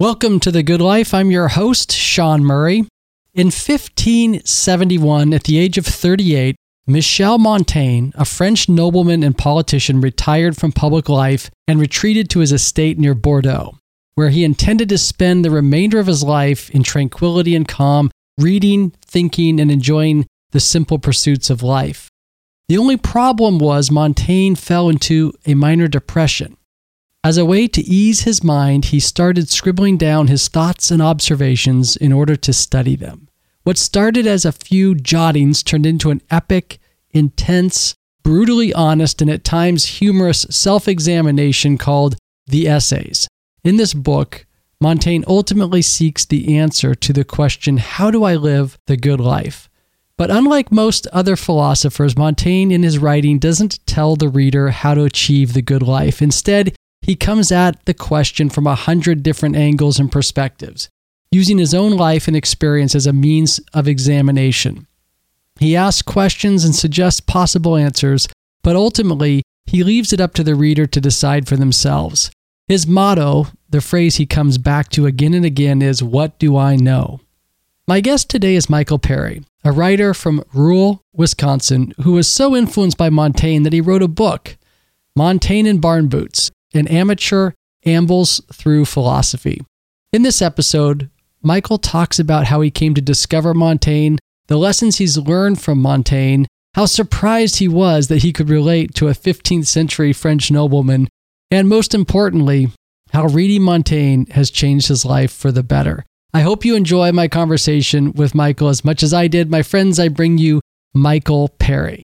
Welcome to The Good Life. I'm your host, Sean Murray. In 1571, at the age of 38, Michel Montaigne, a French nobleman and politician, retired from public life and retreated to his estate near Bordeaux, where he intended to spend the remainder of his life in tranquility and calm, reading, thinking, and enjoying the simple pursuits of life. The only problem was Montaigne fell into a minor depression. As a way to ease his mind, he started scribbling down his thoughts and observations in order to study them. What started as a few jottings turned into an epic, intense, brutally honest, and at times humorous self examination called The Essays. In this book, Montaigne ultimately seeks the answer to the question How do I live the good life? But unlike most other philosophers, Montaigne in his writing doesn't tell the reader how to achieve the good life. Instead, he comes at the question from a hundred different angles and perspectives, using his own life and experience as a means of examination. He asks questions and suggests possible answers, but ultimately, he leaves it up to the reader to decide for themselves. His motto, the phrase he comes back to again and again, is What do I know? My guest today is Michael Perry, a writer from rural Wisconsin who was so influenced by Montaigne that he wrote a book, Montaigne in Barn Boots an amateur ambles through philosophy. In this episode, Michael talks about how he came to discover Montaigne, the lessons he's learned from Montaigne, how surprised he was that he could relate to a 15th century French nobleman, and most importantly, how reading Montaigne has changed his life for the better. I hope you enjoy my conversation with Michael as much as I did. My friends, I bring you Michael Perry.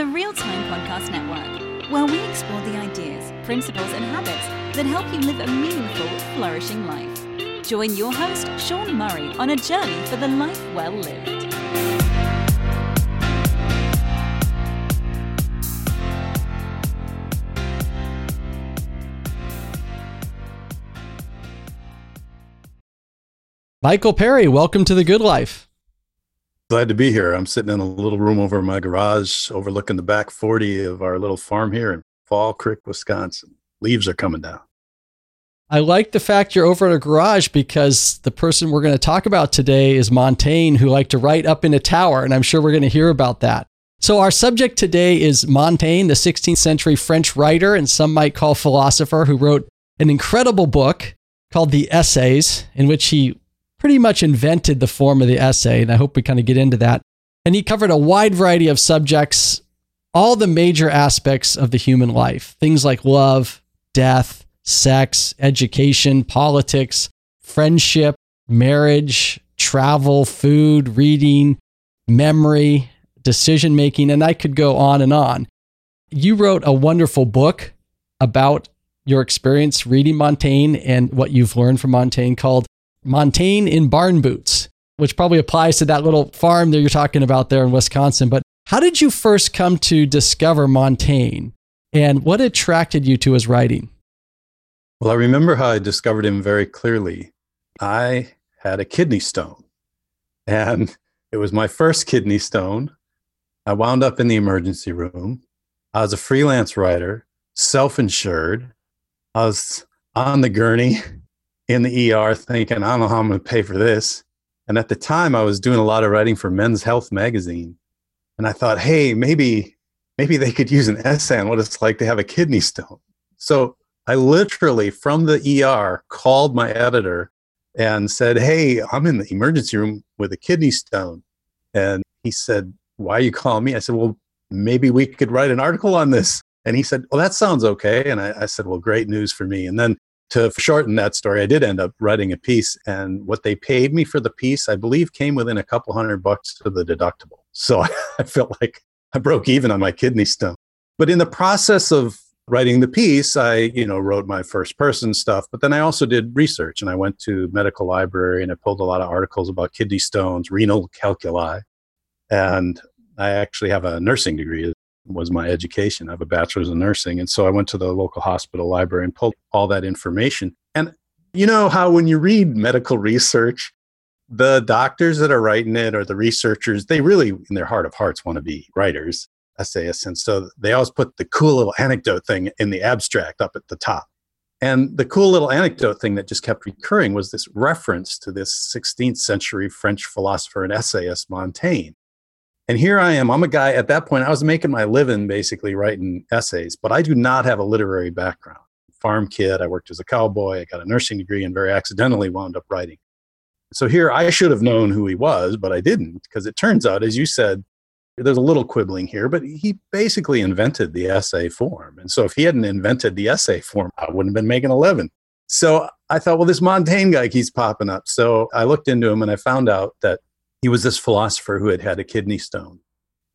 The Real Time Podcast Network, where we explore the ideas, principles, and habits that help you live a meaningful, flourishing life. Join your host, Sean Murray, on a journey for the life well lived. Michael Perry, welcome to The Good Life. Glad to be here. I'm sitting in a little room over my garage overlooking the back 40 of our little farm here in Fall Creek, Wisconsin. Leaves are coming down. I like the fact you're over at a garage because the person we're going to talk about today is Montaigne, who liked to write up in a tower, and I'm sure we're going to hear about that. So, our subject today is Montaigne, the 16th century French writer, and some might call philosopher, who wrote an incredible book called The Essays, in which he pretty much invented the form of the essay, and I hope we kind of get into that. And he covered a wide variety of subjects, all the major aspects of the human life things like love, death, sex, education, politics, friendship, marriage, travel, food, reading, memory, decision making, and I could go on and on. You wrote a wonderful book about your experience reading Montaigne and what you've learned from Montaigne called Montaigne in barn boots, which probably applies to that little farm that you're talking about there in Wisconsin. But how did you first come to discover Montaigne and what attracted you to his writing? Well, I remember how I discovered him very clearly. I had a kidney stone, and it was my first kidney stone. I wound up in the emergency room. I was a freelance writer, self insured. I was on the gurney in the ER thinking, I don't know how I'm going to pay for this. And at the time, I was doing a lot of writing for Men's Health magazine. And I thought, hey, maybe, maybe they could use an essay on what it's like to have a kidney stone. So I literally, from the ER, called my editor and said, Hey, I'm in the emergency room with a kidney stone. And he said, Why are you calling me? I said, Well, maybe we could write an article on this. And he said, Well, that sounds okay. And I, I said, Well, great news for me. And then to shorten that story, I did end up writing a piece, and what they paid me for the piece, I believe, came within a couple hundred bucks to the deductible. So I felt like I broke even on my kidney stone. But in the process of writing the piece, I, you know, wrote my first person stuff, but then I also did research and I went to medical library and I pulled a lot of articles about kidney stones, renal calculi. And I actually have a nursing degree was my education. I have a bachelor's in nursing. And so I went to the local hospital library and pulled all that information. And you know how when you read medical research, the doctors that are writing it or the researchers, they really, in their heart of hearts, want to be writers. essayists. And so they always put the cool little anecdote thing in the abstract up at the top. And the cool little anecdote thing that just kept recurring was this reference to this 16th century French philosopher and essayist, Montaigne. And here I am. I'm a guy at that point, I was making my living basically writing essays, but I do not have a literary background. Farm kid, I worked as a cowboy, I got a nursing degree, and very accidentally wound up writing. So here I should have known who he was, but I didn't, because it turns out, as you said, there's a little quibbling here, but he basically invented the essay form. And so if he hadn't invented the essay form, I wouldn't have been making 11. So I thought, well, this Montaigne guy keeps popping up. So I looked into him and I found out that he was this philosopher who had had a kidney stone.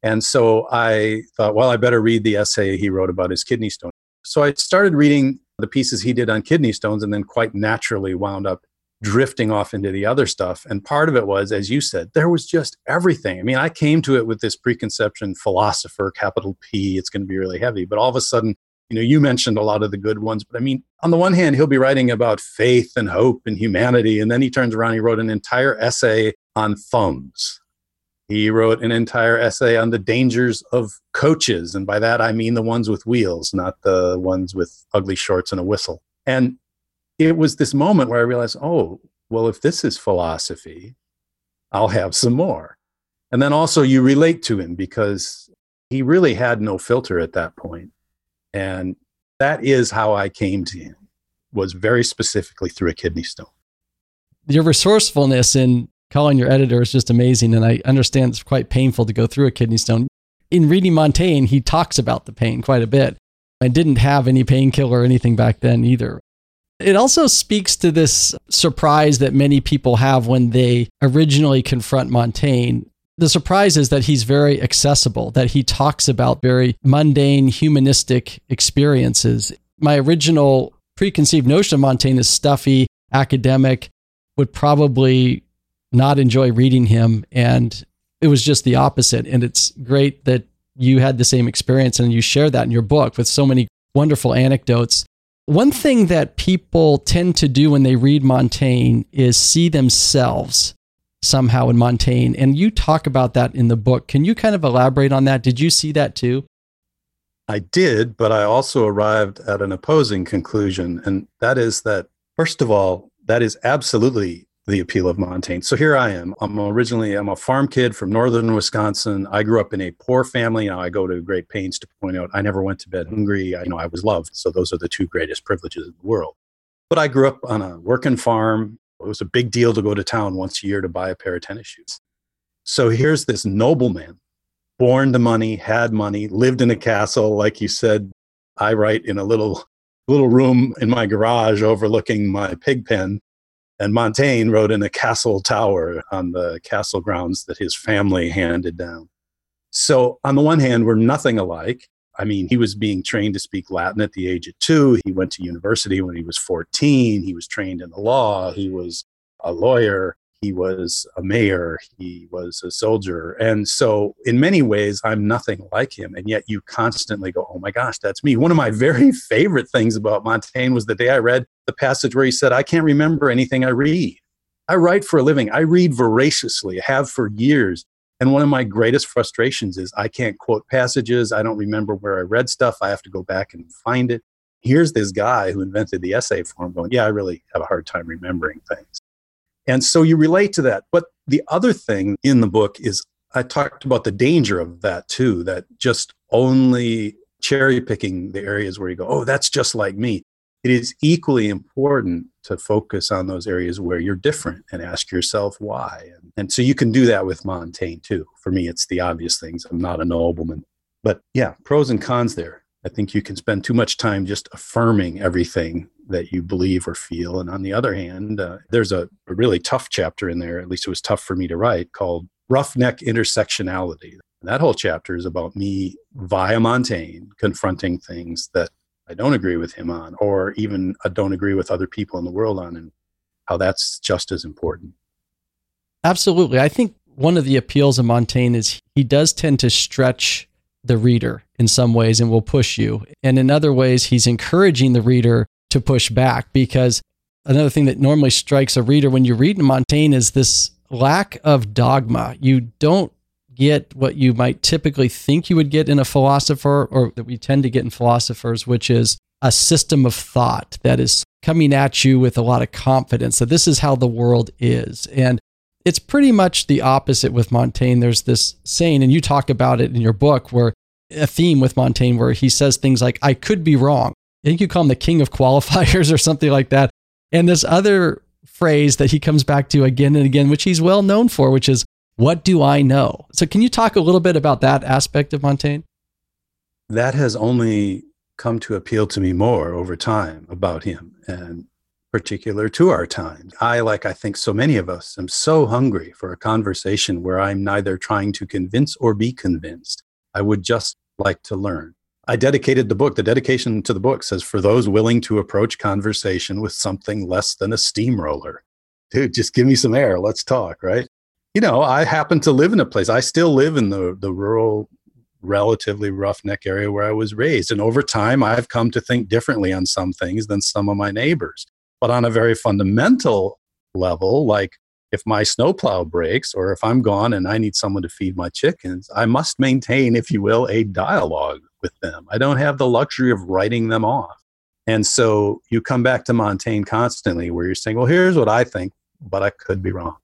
And so I thought, well, I better read the essay he wrote about his kidney stone. So I started reading the pieces he did on kidney stones and then quite naturally wound up drifting off into the other stuff. And part of it was, as you said, there was just everything. I mean, I came to it with this preconception philosopher, capital P, it's going to be really heavy. But all of a sudden, you know, you mentioned a lot of the good ones. But I mean, on the one hand, he'll be writing about faith and hope and humanity. And then he turns around, he wrote an entire essay on thumbs. He wrote an entire essay on the dangers of coaches. And by that, I mean the ones with wheels, not the ones with ugly shorts and a whistle. And it was this moment where I realized, oh, well, if this is philosophy, I'll have some more. And then also you relate to him because he really had no filter at that point. And that is how I came to him was very specifically through a kidney stone. Your resourcefulness in calling your editor is just amazing. And I understand it's quite painful to go through a kidney stone. In reading Montaigne, he talks about the pain quite a bit. I didn't have any painkiller or anything back then either. It also speaks to this surprise that many people have when they originally confront Montaigne. The surprise is that he's very accessible, that he talks about very mundane, humanistic experiences. My original preconceived notion of Montaigne is stuffy, academic, would probably not enjoy reading him. And it was just the opposite. And it's great that you had the same experience and you share that in your book with so many wonderful anecdotes one thing that people tend to do when they read Montaigne is see themselves somehow in Montaigne. And you talk about that in the book. Can you kind of elaborate on that? Did you see that too? I did, but I also arrived at an opposing conclusion. And that is that, first of all, that is absolutely the appeal of Montaigne. So here I am. I'm originally I'm a farm kid from northern Wisconsin. I grew up in a poor family. Now I go to great pains to point out I never went to bed hungry. I, you know, I was loved. So those are the two greatest privileges in the world. But I grew up on a working farm. It was a big deal to go to town once a year to buy a pair of tennis shoes. So here's this nobleman, born to money, had money, lived in a castle, like you said. I write in a little little room in my garage overlooking my pig pen and Montaigne wrote in a castle tower on the castle grounds that his family handed down. So, on the one hand, we're nothing alike. I mean, he was being trained to speak Latin at the age of two. He went to university when he was 14. He was trained in the law. He was a lawyer he was a mayor, he was a soldier. And so, in many ways, I'm nothing like him. And yet, you constantly go, Oh my gosh, that's me. One of my very favorite things about Montaigne was the day I read the passage where he said, I can't remember anything I read. I write for a living, I read voraciously, have for years. And one of my greatest frustrations is I can't quote passages. I don't remember where I read stuff. I have to go back and find it. Here's this guy who invented the essay form going, Yeah, I really have a hard time remembering things. And so you relate to that. But the other thing in the book is I talked about the danger of that too, that just only cherry picking the areas where you go, oh, that's just like me. It is equally important to focus on those areas where you're different and ask yourself why. And, and so you can do that with Montaigne too. For me, it's the obvious things. I'm not a nobleman. But yeah, pros and cons there. I think you can spend too much time just affirming everything that you believe or feel. And on the other hand, uh, there's a, a really tough chapter in there, at least it was tough for me to write, called Roughneck Intersectionality. That whole chapter is about me via Montaigne confronting things that I don't agree with him on, or even I don't agree with other people in the world on, and how that's just as important. Absolutely. I think one of the appeals of Montaigne is he does tend to stretch the reader in some ways and will push you. And in other ways, he's encouraging the reader to push back because another thing that normally strikes a reader when you read Montaigne is this lack of dogma. You don't get what you might typically think you would get in a philosopher or that we tend to get in philosophers, which is a system of thought that is coming at you with a lot of confidence that this is how the world is. And it's pretty much the opposite with Montaigne. There's this saying, and you talk about it in your book, where a theme with Montaigne where he says things like, I could be wrong. I think you call him the king of qualifiers or something like that. And this other phrase that he comes back to again and again, which he's well known for, which is, What do I know? So, can you talk a little bit about that aspect of Montaigne? That has only come to appeal to me more over time about him and particular to our time. I, like I think so many of us, am so hungry for a conversation where I'm neither trying to convince or be convinced. I would just like to learn. I dedicated the book. The dedication to the book says, for those willing to approach conversation with something less than a steamroller. Dude, just give me some air. Let's talk, right? You know, I happen to live in a place. I still live in the, the rural, relatively roughneck area where I was raised. And over time, I've come to think differently on some things than some of my neighbors. But on a very fundamental level, like if my snowplow breaks or if I'm gone and I need someone to feed my chickens, I must maintain, if you will, a dialogue with them. I don't have the luxury of writing them off. And so you come back to Montaigne constantly where you're saying, well, here's what I think, but I could be wrong.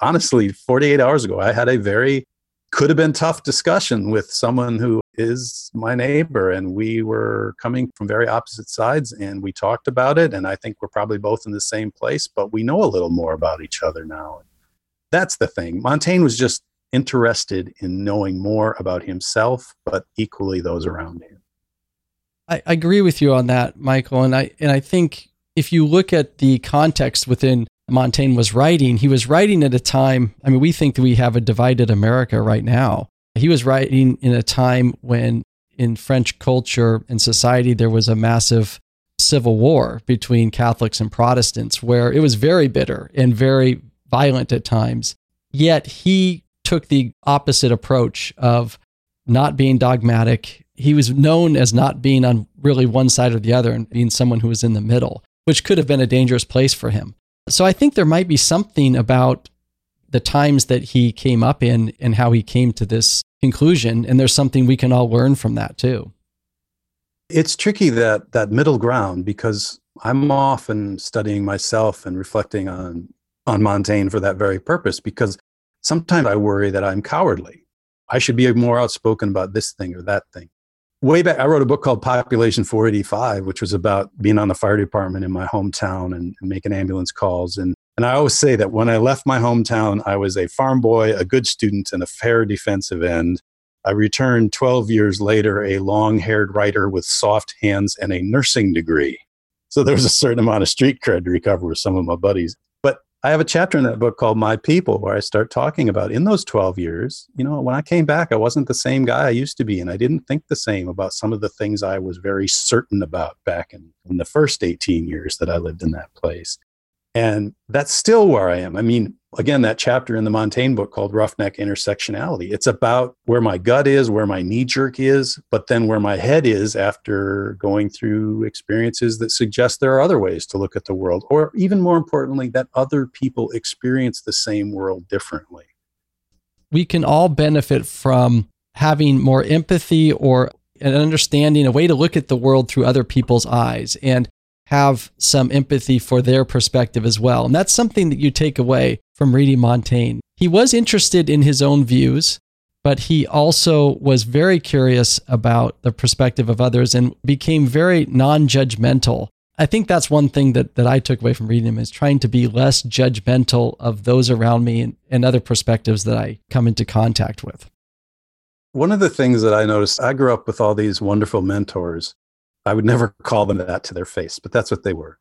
Honestly, 48 hours ago, I had a very, could have been tough discussion with someone who is my neighbor. And we were coming from very opposite sides and we talked about it. And I think we're probably both in the same place, but we know a little more about each other now. That's the thing. Montaigne was just interested in knowing more about himself, but equally those around him. I, I agree with you on that, Michael. And I and I think if you look at the context within Montaigne was writing, he was writing at a time. I mean, we think that we have a divided America right now. He was writing in a time when in French culture and society there was a massive civil war between Catholics and Protestants where it was very bitter and very violent at times. Yet he took the opposite approach of not being dogmatic. He was known as not being on really one side or the other and being someone who was in the middle, which could have been a dangerous place for him. So I think there might be something about the times that he came up in and how he came to this conclusion. And there's something we can all learn from that too. It's tricky that that middle ground because I'm often studying myself and reflecting on on Montaigne for that very purpose because sometimes I worry that I'm cowardly. I should be more outspoken about this thing or that thing. Way back, I wrote a book called Population 485, which was about being on the fire department in my hometown and, and making ambulance calls. And, and I always say that when I left my hometown, I was a farm boy, a good student, and a fair defensive end. I returned 12 years later, a long haired writer with soft hands and a nursing degree. So there was a certain amount of street cred to recover with some of my buddies. I have a chapter in that book called My People where I start talking about in those 12 years, you know, when I came back, I wasn't the same guy I used to be. And I didn't think the same about some of the things I was very certain about back in, in the first 18 years that I lived in that place. And that's still where I am. I mean, again, that chapter in the Montaigne book called Roughneck Intersectionality, it's about where my gut is, where my knee jerk is, but then where my head is after going through experiences that suggest there are other ways to look at the world, or even more importantly, that other people experience the same world differently. We can all benefit from having more empathy or an understanding, a way to look at the world through other people's eyes. And have some empathy for their perspective as well. And that's something that you take away from reading Montaigne. He was interested in his own views, but he also was very curious about the perspective of others and became very non judgmental. I think that's one thing that, that I took away from reading him is trying to be less judgmental of those around me and, and other perspectives that I come into contact with. One of the things that I noticed, I grew up with all these wonderful mentors I would never call them that to their face, but that's what they were.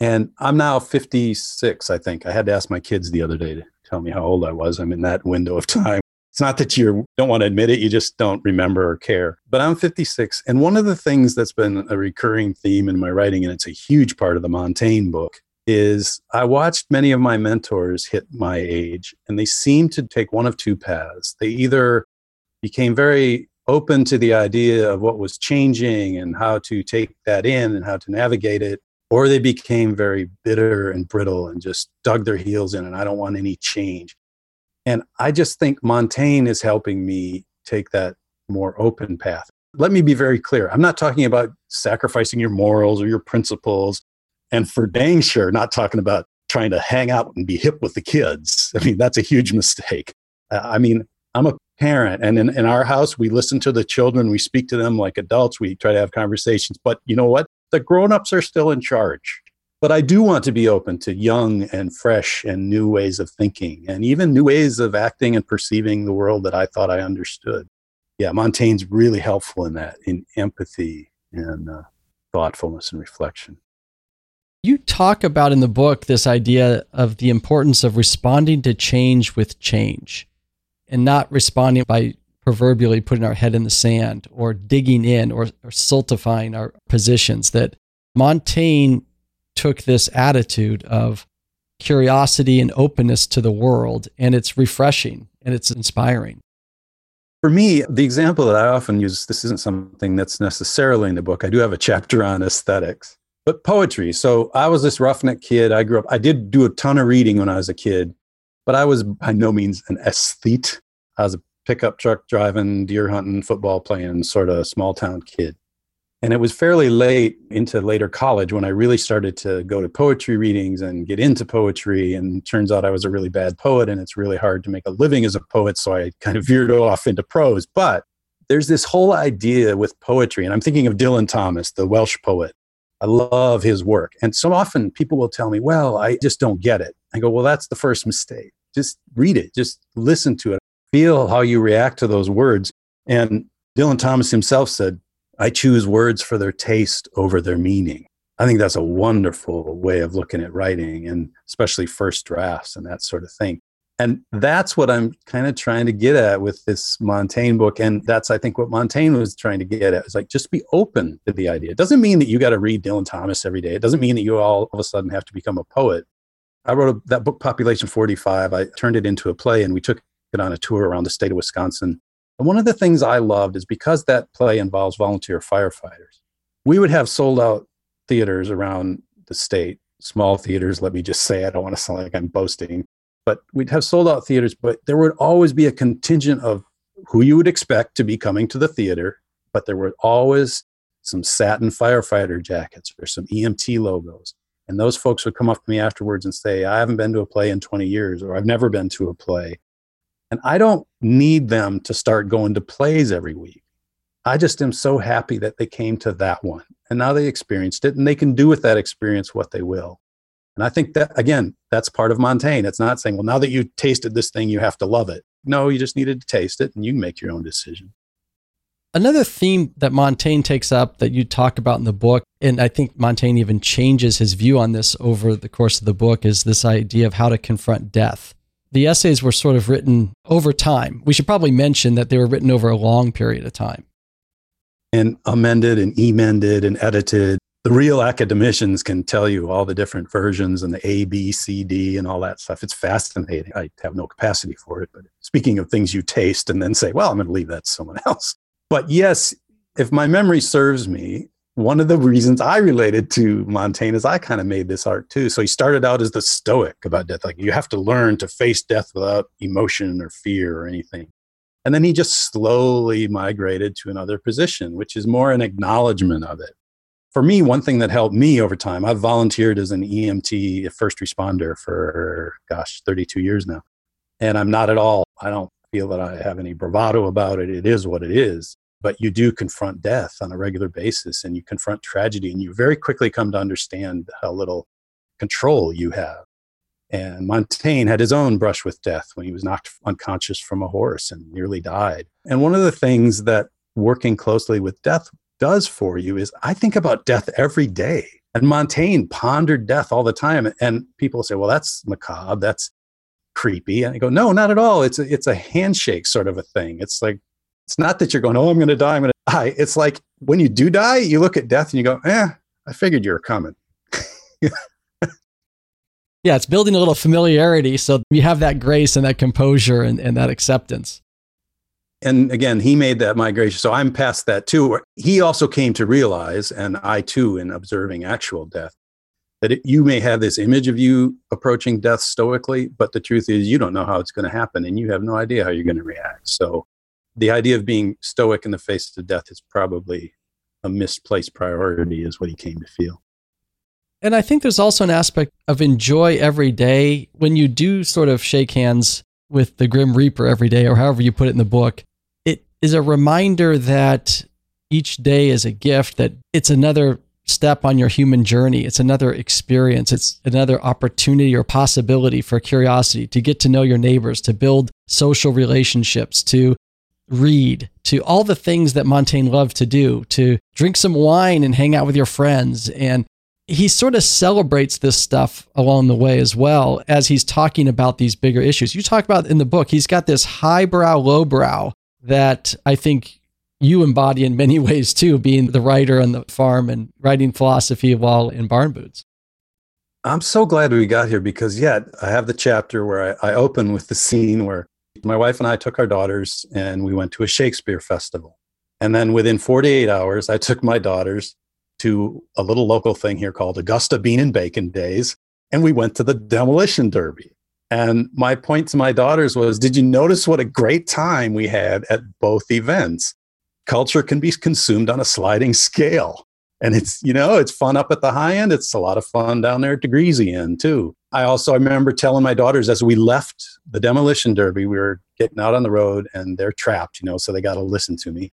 And I'm now 56, I think. I had to ask my kids the other day to tell me how old I was. I'm in that window of time. It's not that you don't want to admit it, you just don't remember or care. But I'm 56. And one of the things that's been a recurring theme in my writing, and it's a huge part of the Montaigne book, is I watched many of my mentors hit my age, and they seemed to take one of two paths. They either became very open to the idea of what was changing and how to take that in and how to navigate it, or they became very bitter and brittle and just dug their heels in and I don't want any change. And I just think Montaigne is helping me take that more open path. Let me be very clear. I'm not talking about sacrificing your morals or your principles. And for dang sure, not talking about trying to hang out and be hip with the kids. I mean, that's a huge mistake. I mean, I'm a parent, and in, in our house, we listen to the children, we speak to them like adults, we try to have conversations. But you know what? The grown ups are still in charge. But I do want to be open to young and fresh and new ways of thinking and even new ways of acting and perceiving the world that I thought I understood. Yeah, Montaigne's really helpful in that, in empathy and uh, thoughtfulness and reflection. You talk about in the book this idea of the importance of responding to change with change and not responding by proverbially putting our head in the sand or digging in or, or stultifying our positions. That Montaigne took this attitude of curiosity and openness to the world, and it's refreshing and it's inspiring. For me, the example that I often use this isn't something that's necessarily in the book. I do have a chapter on aesthetics, but poetry. So I was this roughneck kid. I grew up, I did do a ton of reading when I was a kid, but I was by no means an aesthete. I was a pickup truck driving, deer hunting, football playing sort of small town kid. And it was fairly late into later college when I really started to go to poetry readings and get into poetry. And turns out I was a really bad poet, and it's really hard to make a living as a poet. So I kind of veered off into prose. But there's this whole idea with poetry, and I'm thinking of Dylan Thomas, the Welsh poet. I love his work. And so often people will tell me, well, I just don't get it. I go, well, that's the first mistake. Just read it, just listen to it, feel how you react to those words. And Dylan Thomas himself said, I choose words for their taste over their meaning. I think that's a wonderful way of looking at writing and especially first drafts and that sort of thing. And that's what I'm kind of trying to get at with this Montaigne book. And that's, I think, what Montaigne was trying to get at is like just be open to the idea. It doesn't mean that you got to read Dylan Thomas every day. It doesn't mean that you all of a sudden have to become a poet. I wrote a, that book, Population 485. I turned it into a play and we took it on a tour around the state of Wisconsin. And one of the things I loved is because that play involves volunteer firefighters, we would have sold out theaters around the state, small theaters, let me just say. I don't want to sound like I'm boasting, but we'd have sold out theaters, but there would always be a contingent of who you would expect to be coming to the theater, but there were always some satin firefighter jackets or some EMT logos. And those folks would come up to me afterwards and say, I haven't been to a play in 20 years, or I've never been to a play. And I don't need them to start going to plays every week. I just am so happy that they came to that one and now they experienced it and they can do with that experience what they will. And I think that, again, that's part of Montaigne. It's not saying, well, now that you tasted this thing, you have to love it. No, you just needed to taste it and you can make your own decision. Another theme that Montaigne takes up that you talk about in the book, and I think Montaigne even changes his view on this over the course of the book, is this idea of how to confront death the essays were sort of written over time. We should probably mention that they were written over a long period of time. And amended and emended and edited. The real academicians can tell you all the different versions and the A, B, C, D, and all that stuff. It's fascinating. I have no capacity for it. But speaking of things you taste and then say, well, I'm going to leave that to someone else. But yes, if my memory serves me, one of the reasons I related to Montaigne is I kind of made this art too. So he started out as the stoic about death. Like you have to learn to face death without emotion or fear or anything. And then he just slowly migrated to another position, which is more an acknowledgement of it. For me, one thing that helped me over time, I've volunteered as an EMT, a first responder for, gosh, 32 years now. And I'm not at all, I don't feel that I have any bravado about it. It is what it is but you do confront death on a regular basis and you confront tragedy and you very quickly come to understand how little control you have. And montaigne had his own brush with death when he was knocked unconscious from a horse and nearly died. And one of the things that working closely with death does for you is i think about death every day. And montaigne pondered death all the time and people say well that's macabre that's creepy. And i go no not at all. It's a, it's a handshake sort of a thing. It's like it's not that you're going, oh, I'm going to die, I'm going to die. It's like when you do die, you look at death and you go, eh, I figured you were coming. yeah, it's building a little familiarity so you have that grace and that composure and, and that acceptance. And again, he made that migration. So I'm past that too. He also came to realize, and I too, in observing actual death, that it, you may have this image of you approaching death stoically, but the truth is you don't know how it's going to happen and you have no idea how you're going to react. So the idea of being stoic in the face of death is probably a misplaced priority, is what he came to feel. And I think there's also an aspect of enjoy every day when you do sort of shake hands with the Grim Reaper every day, or however you put it in the book. It is a reminder that each day is a gift, that it's another step on your human journey. It's another experience. It's another opportunity or possibility for curiosity to get to know your neighbors, to build social relationships, to read, to all the things that Montaigne loved to do, to drink some wine and hang out with your friends. And he sort of celebrates this stuff along the way as well as he's talking about these bigger issues. You talk about in the book, he's got this highbrow, lowbrow that I think you embody in many ways too, being the writer on the farm and writing philosophy while in barn boots. I'm so glad we got here because, yeah, I have the chapter where I, I open with the scene where my wife and I took our daughters and we went to a Shakespeare festival. And then within 48 hours, I took my daughters to a little local thing here called Augusta Bean and Bacon Days. And we went to the Demolition Derby. And my point to my daughters was Did you notice what a great time we had at both events? culture can be consumed on a sliding scale. And it's, you know, it's fun up at the high end. It's a lot of fun down there at the greasy end, too. I also I remember telling my daughters as we left the demolition derby, we were getting out on the road and they're trapped, you know, so they got to listen to me.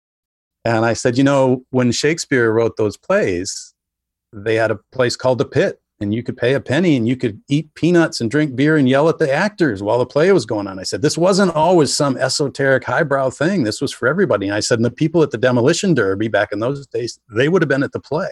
And I said, you know, when Shakespeare wrote those plays, they had a place called the pit and you could pay a penny and you could eat peanuts and drink beer and yell at the actors while the play was going on. I said, this wasn't always some esoteric highbrow thing. This was for everybody. And I said, and the people at the demolition derby back in those days, they would have been at the play.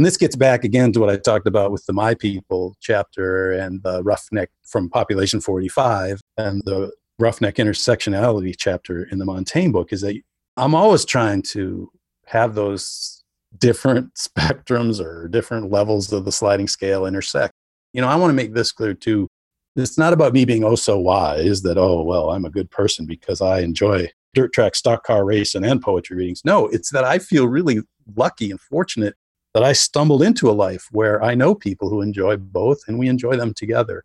And this gets back again to what I talked about with the My People chapter and the roughneck from Population 485 and the roughneck intersectionality chapter in the Montaigne book is that I'm always trying to have those different spectrums or different levels of the sliding scale intersect. You know, I want to make this clear too. It's not about me being oh so wise that, oh, well, I'm a good person because I enjoy dirt track, stock car racing, and poetry readings. No, it's that I feel really lucky and fortunate that I stumbled into a life where I know people who enjoy both and we enjoy them together.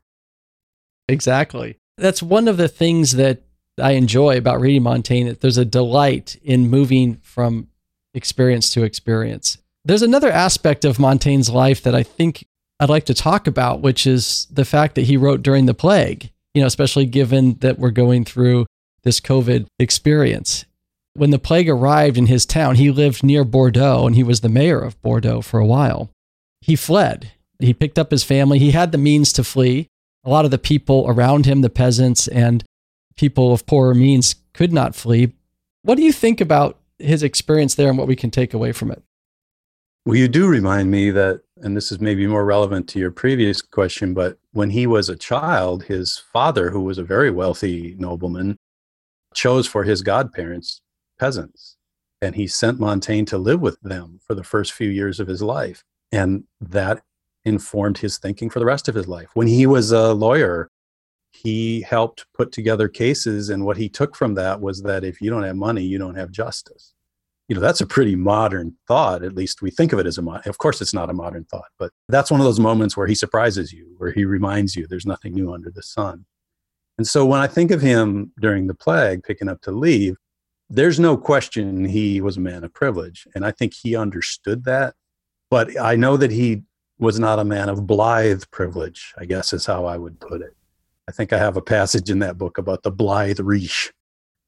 Exactly. That's one of the things that I enjoy about reading Montaigne. That there's a delight in moving from experience to experience. There's another aspect of Montaigne's life that I think I'd like to talk about, which is the fact that he wrote during the plague, you know, especially given that we're going through this COVID experience. When the plague arrived in his town, he lived near Bordeaux and he was the mayor of Bordeaux for a while. He fled. He picked up his family. He had the means to flee. A lot of the people around him, the peasants and people of poorer means, could not flee. What do you think about his experience there and what we can take away from it. Well, you do remind me that, and this is maybe more relevant to your previous question, but when he was a child, his father, who was a very wealthy nobleman, chose for his godparents peasants. And he sent Montaigne to live with them for the first few years of his life. And that informed his thinking for the rest of his life. When he was a lawyer, he helped put together cases and what he took from that was that if you don't have money you don't have justice you know that's a pretty modern thought at least we think of it as a mo- of course it's not a modern thought but that's one of those moments where he surprises you where he reminds you there's nothing new under the sun and so when i think of him during the plague picking up to leave there's no question he was a man of privilege and i think he understood that but i know that he was not a man of blithe privilege i guess is how i would put it I think I have a passage in that book about the blithe riche.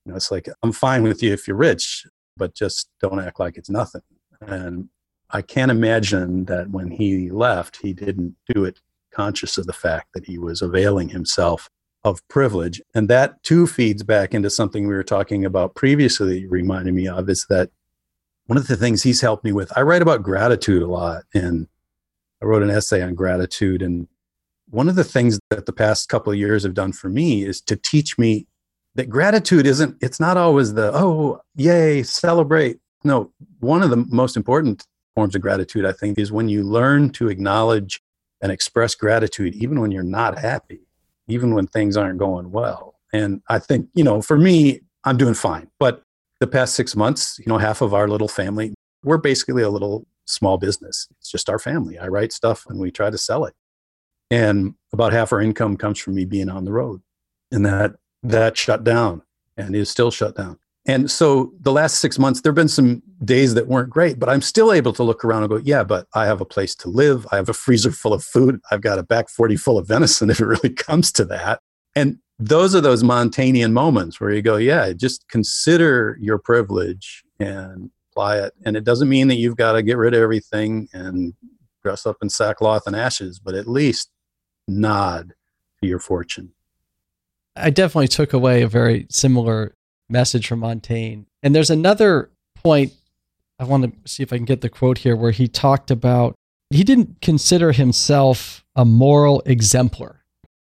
You know, it's like, I'm fine with you if you're rich, but just don't act like it's nothing. And I can't imagine that when he left, he didn't do it conscious of the fact that he was availing himself of privilege. And that too feeds back into something we were talking about previously, reminding me of is that one of the things he's helped me with, I write about gratitude a lot. And I wrote an essay on gratitude. And one of the things that the past couple of years have done for me is to teach me that gratitude isn't it's not always the oh yay celebrate no one of the most important forms of gratitude i think is when you learn to acknowledge and express gratitude even when you're not happy even when things aren't going well and i think you know for me i'm doing fine but the past six months you know half of our little family we're basically a little small business. It's just our family. I write stuff and we try to sell it. And about half our income comes from me being on the road. And that that shut down and is still shut down. And so the last six months, there have been some days that weren't great, but I'm still able to look around and go, yeah, but I have a place to live. I have a freezer full of food. I've got a back 40 full of venison if it really comes to that. And those are those Montaignian moments where you go, yeah, just consider your privilege and apply it. And it doesn't mean that you've got to get rid of everything and dress up in sackcloth and ashes, but at least nod to your fortune. I definitely took away a very similar message from Montaigne. And there's another point I want to see if I can get the quote here where he talked about he didn't consider himself a moral exemplar.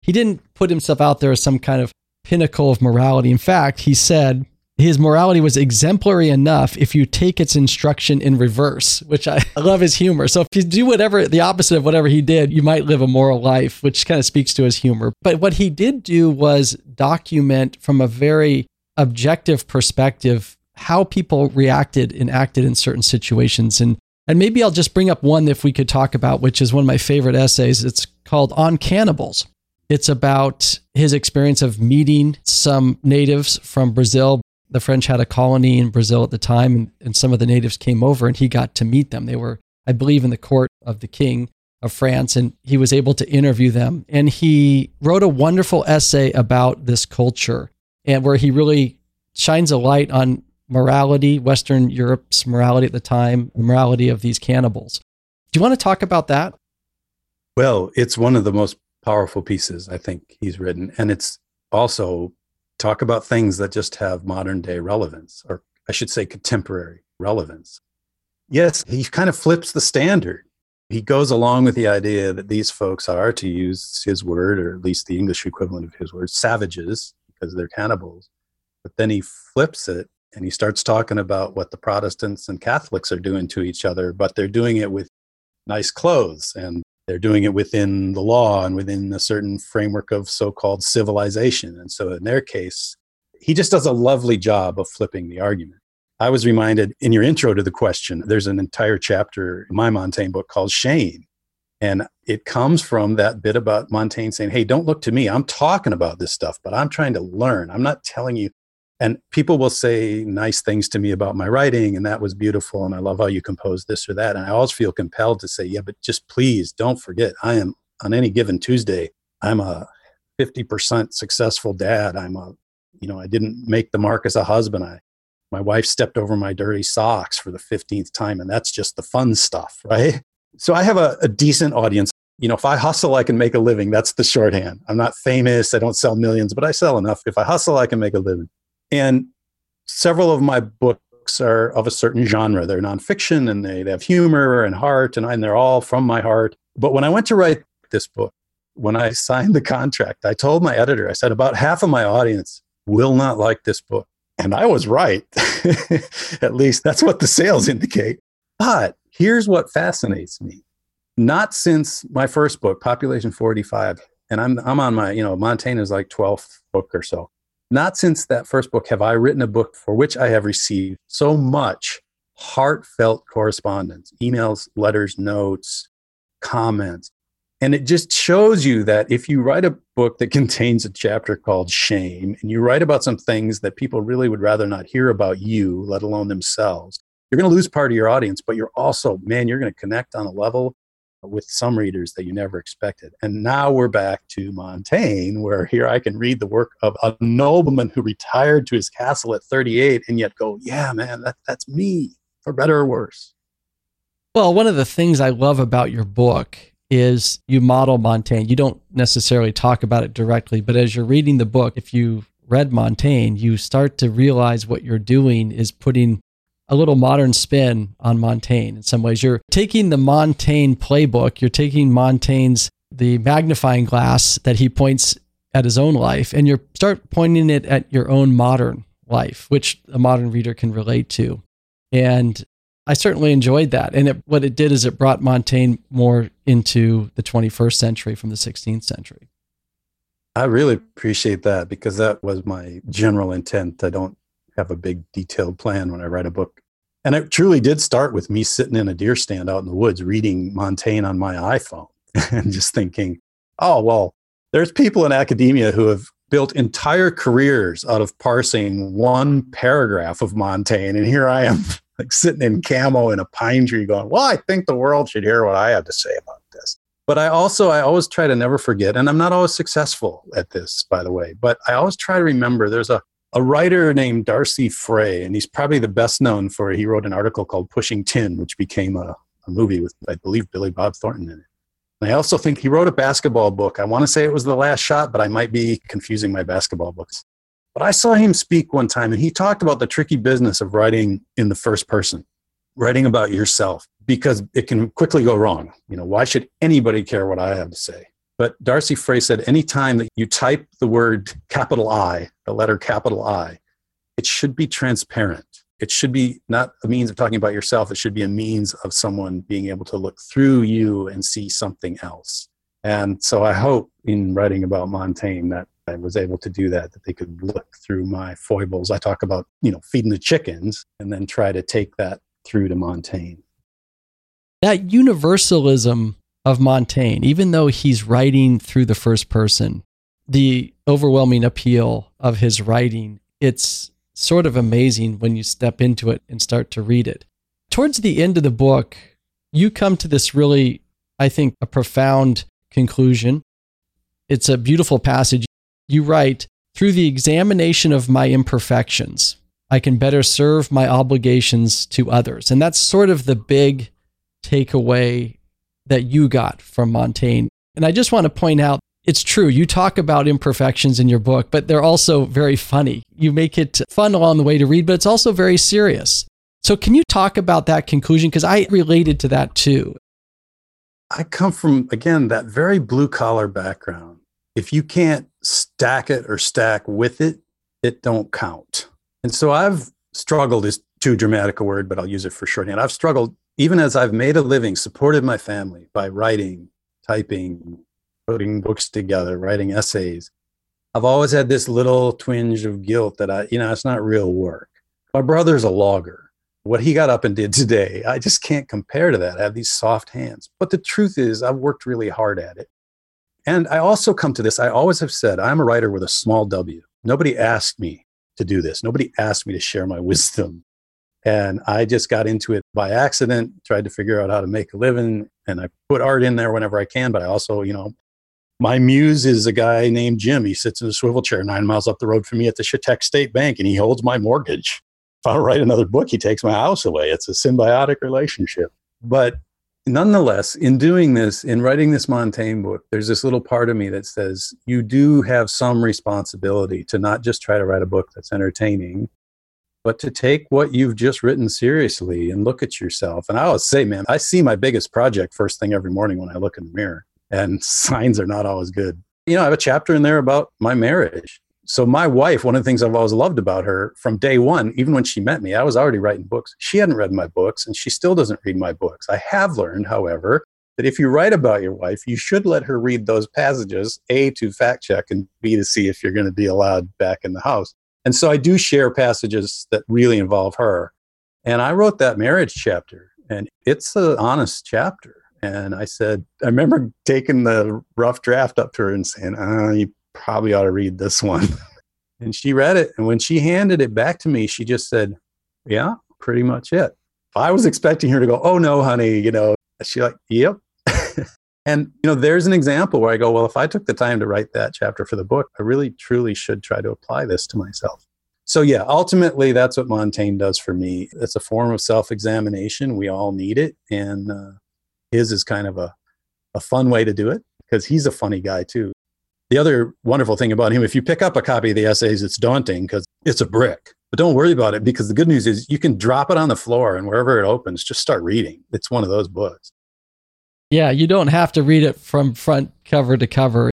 He didn't put himself out there as some kind of pinnacle of morality. In fact, he said, his morality was exemplary enough if you take its instruction in reverse, which I, I love his humor. So if you do whatever the opposite of whatever he did, you might live a moral life, which kind of speaks to his humor. But what he did do was document from a very objective perspective how people reacted and acted in certain situations. And and maybe I'll just bring up one if we could talk about, which is one of my favorite essays. It's called On Cannibals. It's about his experience of meeting some natives from Brazil the French had a colony in Brazil at the time, and, and some of the natives came over and he got to meet them. They were, I believe, in the court of the king of France, and he was able to interview them. And he wrote a wonderful essay about this culture and where he really shines a light on morality, Western Europe's morality at the time, the morality of these cannibals. Do you want to talk about that? Well, it's one of the most powerful pieces I think he's written. And it's also talk about things that just have modern day relevance, or I should say contemporary relevance. Yes, he kind of flips the standard. He goes along with the idea that these folks are, to use his word, or at least the English equivalent of his word, savages, because they're cannibals. But then he flips it and he starts talking about what the Protestants and Catholics are doing to each other, but they're doing it with nice clothes and they're doing it within the law and within a certain framework of so-called civilization and so in their case he just does a lovely job of flipping the argument i was reminded in your intro to the question there's an entire chapter in my montaigne book called shame and it comes from that bit about montaigne saying hey don't look to me. I'm talking about this stuff but i'm trying to learn. I'm not telling you. And people will say nice things to me about my writing and that was beautiful and i love how you composed this or that. And i always feel compelled to say yeah but just please don't forget i am on any given tuesday i'm a 50% successful dad. I'm a you know i didn't make the mark as a husband. I my wife stepped over my dirty socks for the 15th time and that's just the fun stuff right so i have a, a decent audience you know if i hustle i can make a living that's the shorthand i'm not famous i don't sell millions but i sell enough if i hustle i can make a living and several of my books are of a certain genre. They're nonfiction and they, they have humor and heart, and, and they're all from my heart. But when I went to write this book, when I signed the contract, I told my editor, I said, about half of my audience will not like this book. And I was right. At least that's what the sales indicate. But here's what fascinates me. Not since my first book, Population 485, and I'm, I'm on my, you know, Montaigne is like 12th book or so. Not since that first book have I written a book for which I have received so much heartfelt correspondence, emails, letters, notes, comments. And it just shows you that if you write a book that contains a chapter called shame and you write about some things that people really would rather not hear about you, let alone themselves, you're going to lose part of your audience, but you're also, man, you're going to connect on a level with some readers that you never expected. And now we're back to Montaigne, where here I can read the work of a nobleman who retired to his castle at 38 and yet go, yeah, man, that, that's me, for better or worse. Well, one of the things I love about your book is you model Montaigne. You don't necessarily talk about it directly, but as you're reading the book, if you read Montaigne, you start to realize what you're doing is putting a little modern spin on Montaigne in some ways. You're taking the Montaigne playbook, you're taking Montaigne's the magnifying glass that he points at his own life and you start pointing it at your own modern life, which a modern reader can relate to. And I certainly enjoyed that. And it, what it did is it brought Montaigne more into the 21st century from the 16th century. I really appreciate that because that was my general intent. I don't have a big detailed plan when I write a book And it truly did start with me sitting in a deer stand out in the woods reading Montaigne on my iPhone and just thinking, oh, well, there's people in academia who have built entire careers out of parsing one paragraph of Montaigne. And here I am, like sitting in camo in a pine tree going, well, I think the world should hear what I have to say about this. But I also, I always try to never forget, and I'm not always successful at this, by the way, but I always try to remember there's a, a writer named Darcy Frey, and he's probably the best known for, he wrote an article called Pushing Tin, which became a, a movie with, I believe, Billy Bob Thornton in it. And I also think he wrote a basketball book. I want to say it was The Last Shot, but I might be confusing my basketball books. But I saw him speak one time, and he talked about the tricky business of writing in the first person, writing about yourself, because it can quickly go wrong. You know, why should anybody care what I have to say? But Darcy Frey said, anytime that you type the word capital I, the letter capital I, it should be transparent. It should be not a means of talking about yourself. It should be a means of someone being able to look through you and see something else. And so i hope in writing about montaigne that i was able to do that that they could look through my foibles. I talk about you know feeding the chickens and then try to take that through to montaigne. That universalism of montaigne even though he's writing through the first person the overwhelming appeal of his writing it's sort of amazing when you step into it and start to read it. Towards the end of the book, you come to this really, I think, a profound conclusion. It's a beautiful passage. You write, through the examination of my imperfections, I can better serve my obligations to others. And that's sort of the big takeaway that you got from Montaigne. And I just want to point out it's true. You talk about imperfections in your book, but they're also very funny. You make it fun along the way to read, but it's also very serious. So, can you talk about that conclusion? Because I related to that too. I come from, again, that very blue collar background. If you can't stack it or stack with it, it don't count. And so I've struggled is too dramatic a word, but I'll use it for shorthand. I've struggled even as I've made a living, supported my family by writing, typing, putting books together, writing essays. I've always had this little twinge of guilt that I, you know, it's not real work. My brother's a logger. What he got up and did today, I just can't compare to that. I have these soft hands. But the truth is, I've worked really hard at it. And I also come to this, I always have said, I'm a writer with a small W. Nobody asked me to do this. Nobody asked me to share my wisdom. And I just got into it by accident, tried to figure out how to make a living. And I put art in there whenever I can, but I also, you know, my muse is a guy named Jim. He sits in a swivel chair nine miles up the road from me at the Chautauqua State Bank, and he holds my mortgage. If I write another book, he takes my house away. It's a symbiotic relationship. But nonetheless, in doing this, in writing this Montaigne book, there's this little part of me that says you do have some responsibility to not just try to write a book that's entertaining, but to take what you've just written seriously and look at yourself. And I always say, man, I see my biggest project first thing every morning when I look in the mirror and signs are not always good. You know, I have a chapter in there about my marriage. So, my wife, one of the things I've always loved about her from day one, even when she met me, I was already writing books. She hadn't read my books and she still doesn't read my books. I have learned, however, that if you write about your wife, you should let her read those passages, A, to fact check, and B, to see if you're going to be allowed back in the house. And so I do share passages that really involve her. And I wrote that marriage chapter, and it's an honest chapter. And I said, I remember taking the rough draft up to her and saying, oh, you probably ought to read this one. and she read it. And when she handed it back to me, she just said, Yeah, pretty much it. I was expecting her to go, Oh, no, honey, you know, she like, Yep. And, you know, there's an example where I go, Well, if I took the time to write that chapter for the book, I really, truly should try to apply this to myself. So, yeah, ultimately, that's what Montaigne does for me. It's a form of self examination. We all need it. And, uh, his is kind of a, a fun way to do it because he's a funny guy too. The other wonderful thing about him, if you pick up a copy of the essays, it's daunting because it's a brick. But don't worry about it because the good news is you can drop it on the floor and wherever it opens, just start reading. It's one of those books. Yeah, you don't have to read it from front cover to cover.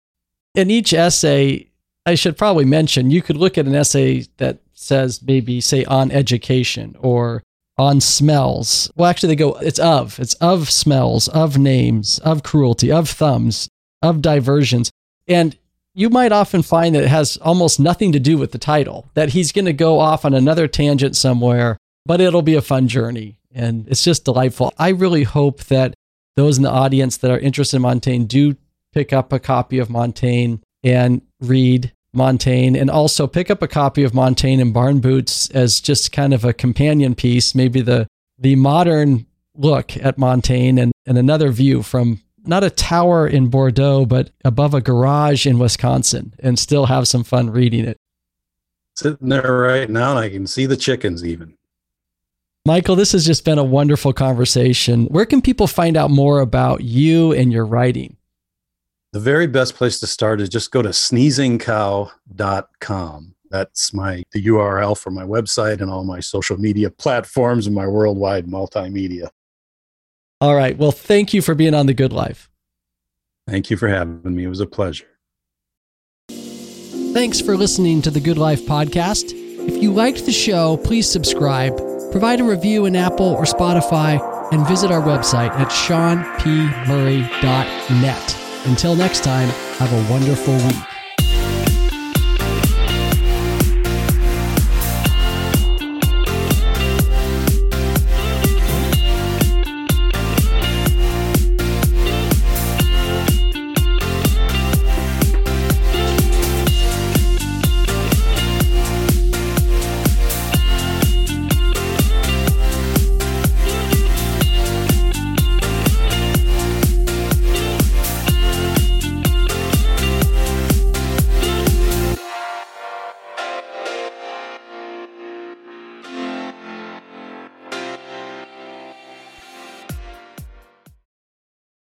In each essay, I should probably mention you could look at an essay that says maybe, say, on education or on smells. Well, actually, they go, it's of, it's of smells, of names, of cruelty, of thumbs, of diversions. And you might often find that it has almost nothing to do with the title, that he's going to go off on another tangent somewhere but it'll be a fun journey and it's just delightful. I really hope that those in the audience that are interested in Montaigne do pick up a copy of Montaigne and read Montaigne and also pick up a copy of Montaigne in Barn Boots as just kind of a companion piece, maybe the the modern look at Montaigne and, and another view from not a tower in Bordeaux, but above a garage in Wisconsin and still have some fun reading it. Sitting there right now and I can see the chickens even. Michael, this has just been a wonderful conversation. Where can people find out more about you and your writing? The very best place to start is just go to sneezingcow.com. That's my the URL for my website and all my social media platforms and my worldwide multimedia. All right. Well, thank you for being on The Good Life. Thank you for having me. It was a pleasure. Thanks for listening to the Good Life podcast. If you liked the show, please subscribe, provide a review in Apple or Spotify, and visit our website at seanpmurray.net. Until next time, have a wonderful week.